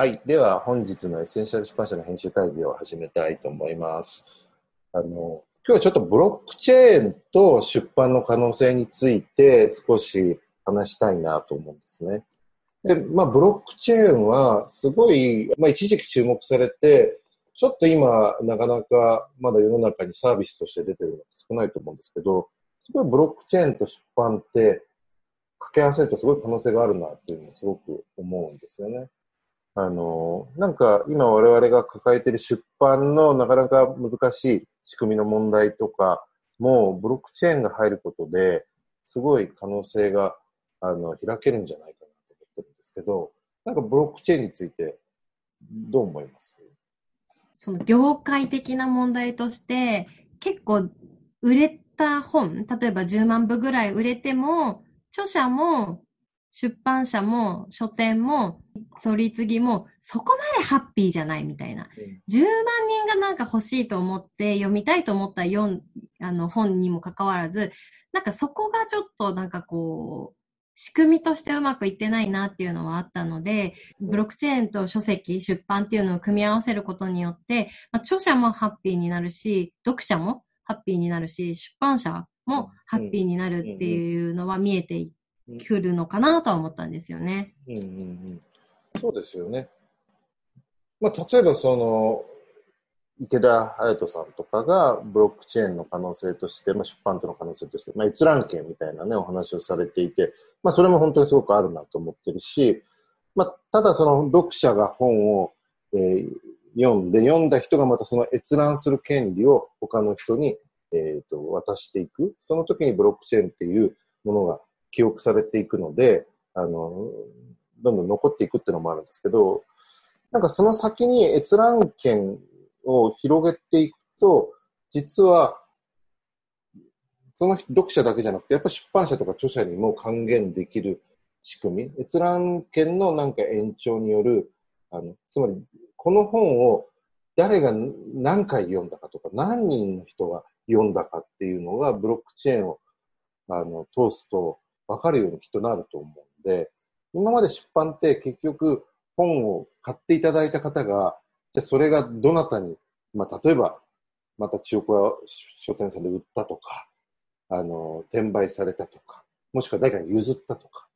はい。では、本日のエッセンシャル出版社の編集会議を始めたいと思います。あの、今日はちょっとブロックチェーンと出版の可能性について少し話したいなと思うんですね。で、まあ、ブロックチェーンはすごい、まあ、一時期注目されて、ちょっと今、なかなかまだ世の中にサービスとして出てるのって少ないと思うんですけど、すごいブロックチェーンと出版って掛け合わせるとすごい可能性があるなっていうのをすごく思うんですよね。あの、なんか今我々が抱えている出版のなかなか難しい仕組みの問題とかもブロックチェーンが入ることですごい可能性があの開けるんじゃないかなと思ってるんですけど、なんかブロックチェーンについてどう思います？その業界的な問題として結構売れた本、例えば10万部ぐらい売れても著者も出版社も書店も取り次ぎもそこまでハッピーじゃないみたいな。10万人がなんか欲しいと思って読みたいと思った読あの本にもかかわらず、なんかそこがちょっとなんかこう、仕組みとしてうまくいってないなっていうのはあったので、ブロックチェーンと書籍、出版っていうのを組み合わせることによって、まあ、著者もハッピーになるし、読者もハッピーになるし、出版社もハッピーになるっていうのは見えてくるのかなとは思ったんですよね。うんうんうん、そうですよね。まあ、例えばその、池田隼人さんとかがブロックチェーンの可能性として、まあ、出版との可能性として、まあ、閲覧権みたいなね、お話をされていて、まあ、それも本当にすごくあるなと思ってるし、まあ、ただその読者が本を、えー、読んで、読んだ人がまたその閲覧する権利を他の人にえ、ー、と、渡していく。その時にブロックチェーンっていうものが記憶されていくので、あの、どんどん残っていくっていうのもあるんですけど、なんかその先に閲覧権を広げていくと、実は、その読者だけじゃなくて、やっぱ出版社とか著者にも還元できる仕組み。閲覧権のなんか延長による、あの、つまり、この本を誰が何回読んだかとか、何人の人が読んだかっていうのが、ブロックチェーンをあの通すと分かるようにきっとなると思うんで、今まで出版って結局本を買っていただいた方が、じゃそれがどなたに、まあ、例えば、また中古屋書店さんで売ったとか、あの、転売されたとか、もしくは誰かに譲ったとか、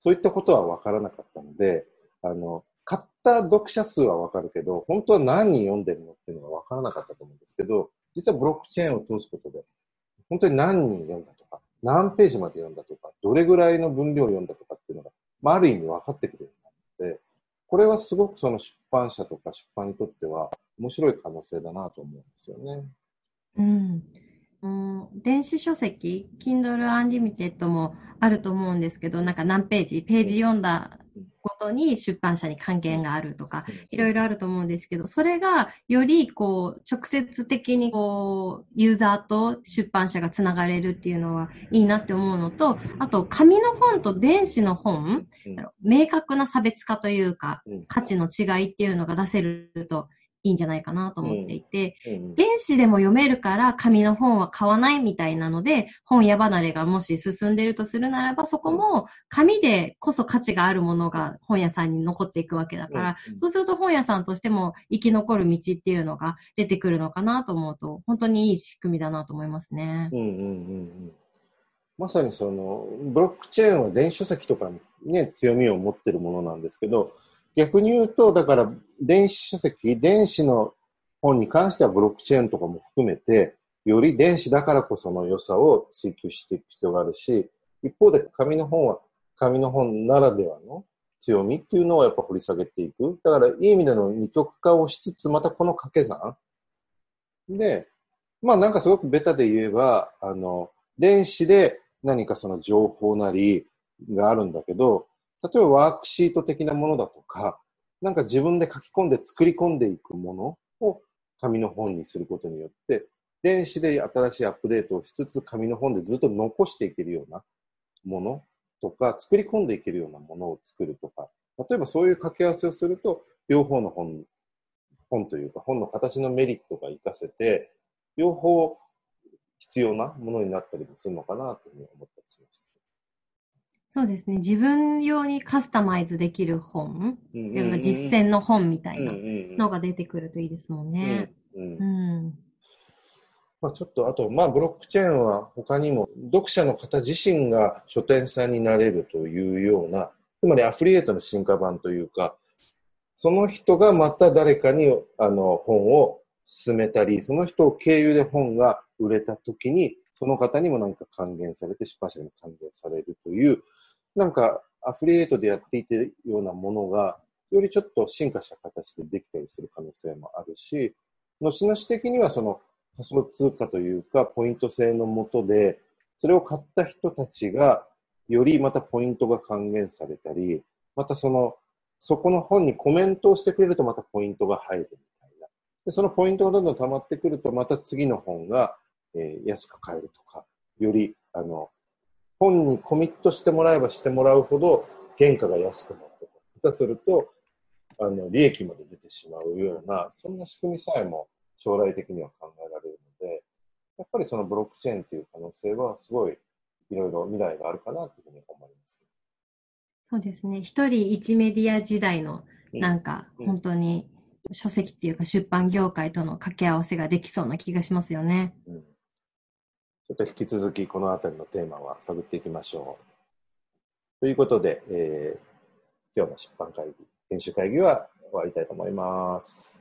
そういったことは分からなかったので、あの、買った読者数は分かるけど、本当は何人読んでるのっていうのが分からなかったと思うんですけど、実はブロックチェーンを通すことで、本当に何人読んだとか、何ページまで読んだとか、どれぐらいの分量を読んだとか、まあ、ある意味分かってくるようになって、これはすごくその出版社とか出版にとっては面白い可能性だなと思うんですよね。うん。うん、電子書籍、Kindle Unlimited もあると思うんですけど、なんか何ページ、ページ読んだことに出版社に関係があるとか、いろいろあると思うんですけど、それがよりこう、直接的にこう、ユーザーと出版社がつながれるっていうのはいいなって思うのと、あと、紙の本と電子の本、明確な差別化というか、価値の違いっていうのが出せるといいんじゃないかなと思っていて、うん。うん、電子でも読めるから紙の本は買わないみたいなので、本屋離れがもし進んでるとするならば、そこも紙でこそ価値があるものが本屋さんに残っていくわけだから、うんうん、そうすると本屋さんとしても生き残る道っていうのが出てくるのかなと思うと、本当にいい仕組みだなと思いますね。うんうんうんうん。まさにそのブロックチェーンは電子書籍とかにね強みを持ってるものなんですけど逆に言うと、だから電子書籍、電子の本に関してはブロックチェーンとかも含めて、より電子だからこその良さを追求していく必要があるし、一方で紙の本は紙の本ならではの強みっていうのをやっぱ掘り下げていく。だからいい意味での二極化をしつつ、またこの掛け算。で、まあなんかすごくベタで言えば、あの、電子で何かその情報なりがあるんだけど、例えばワークシート的なものだとか、なんか自分で書き込んで作り込んでいくものを紙の本にすることによって、電子で新しいアップデートをしつつ、紙の本でずっと残していけるようなものとか、作り込んでいけるようなものを作るとか、例えばそういう掛け合わせをすると、両方の本、本というか本の形のメリットが活かせて、両方必要なものになったりもするのかなというふうに思ったりしました。そうですね。自分用にカスタマイズできる本、うんうん例えば実践の本みたいなうんうんのが出てくるといいですもんね。うんうん。まあ、ちょっと、あと、まあ、ブロックチェーンは他にも、読者の方自身が書店さんになれるというような、つまりアフリエイトの進化版というか、その人がまた誰かにあの本を勧めたり、その人を経由で本が売れた時に、その方にもなんか還元されて、出版社にも還元されるという、なんかアフリエイトでやっていてるようなものが、よりちょっと進化した形でできたりする可能性もあるし、後々的にはその仮想通貨というか、ポイント制のもとで、それを買った人たちが、よりまたポイントが還元されたり、またその、そこの本にコメントをしてくれるとまたポイントが入るみたいな。で、そのポイントがどんどん溜まってくると、また次の本が、えー安く買えるとか、より、あの、本にコミットしてもらえばしてもらうほど、原価が安くなって下手すると、あの、利益まで出てしまうような、そんな仕組みさえも将来的には考えられるので、やっぱりそのブロックチェーンっていう可能性はすごいいろいろ未来があるかなというふうに思います。そうですね。一人一メディア時代の、うんなんか、うん本当に、書籍っていうか出版業界との掛け合わせができそうな気がしますよね。うんちょっと引き続きこの辺りのテーマは探っていきましょう。ということで、えー今日の出版会議、編集会議は終わりたいと思います。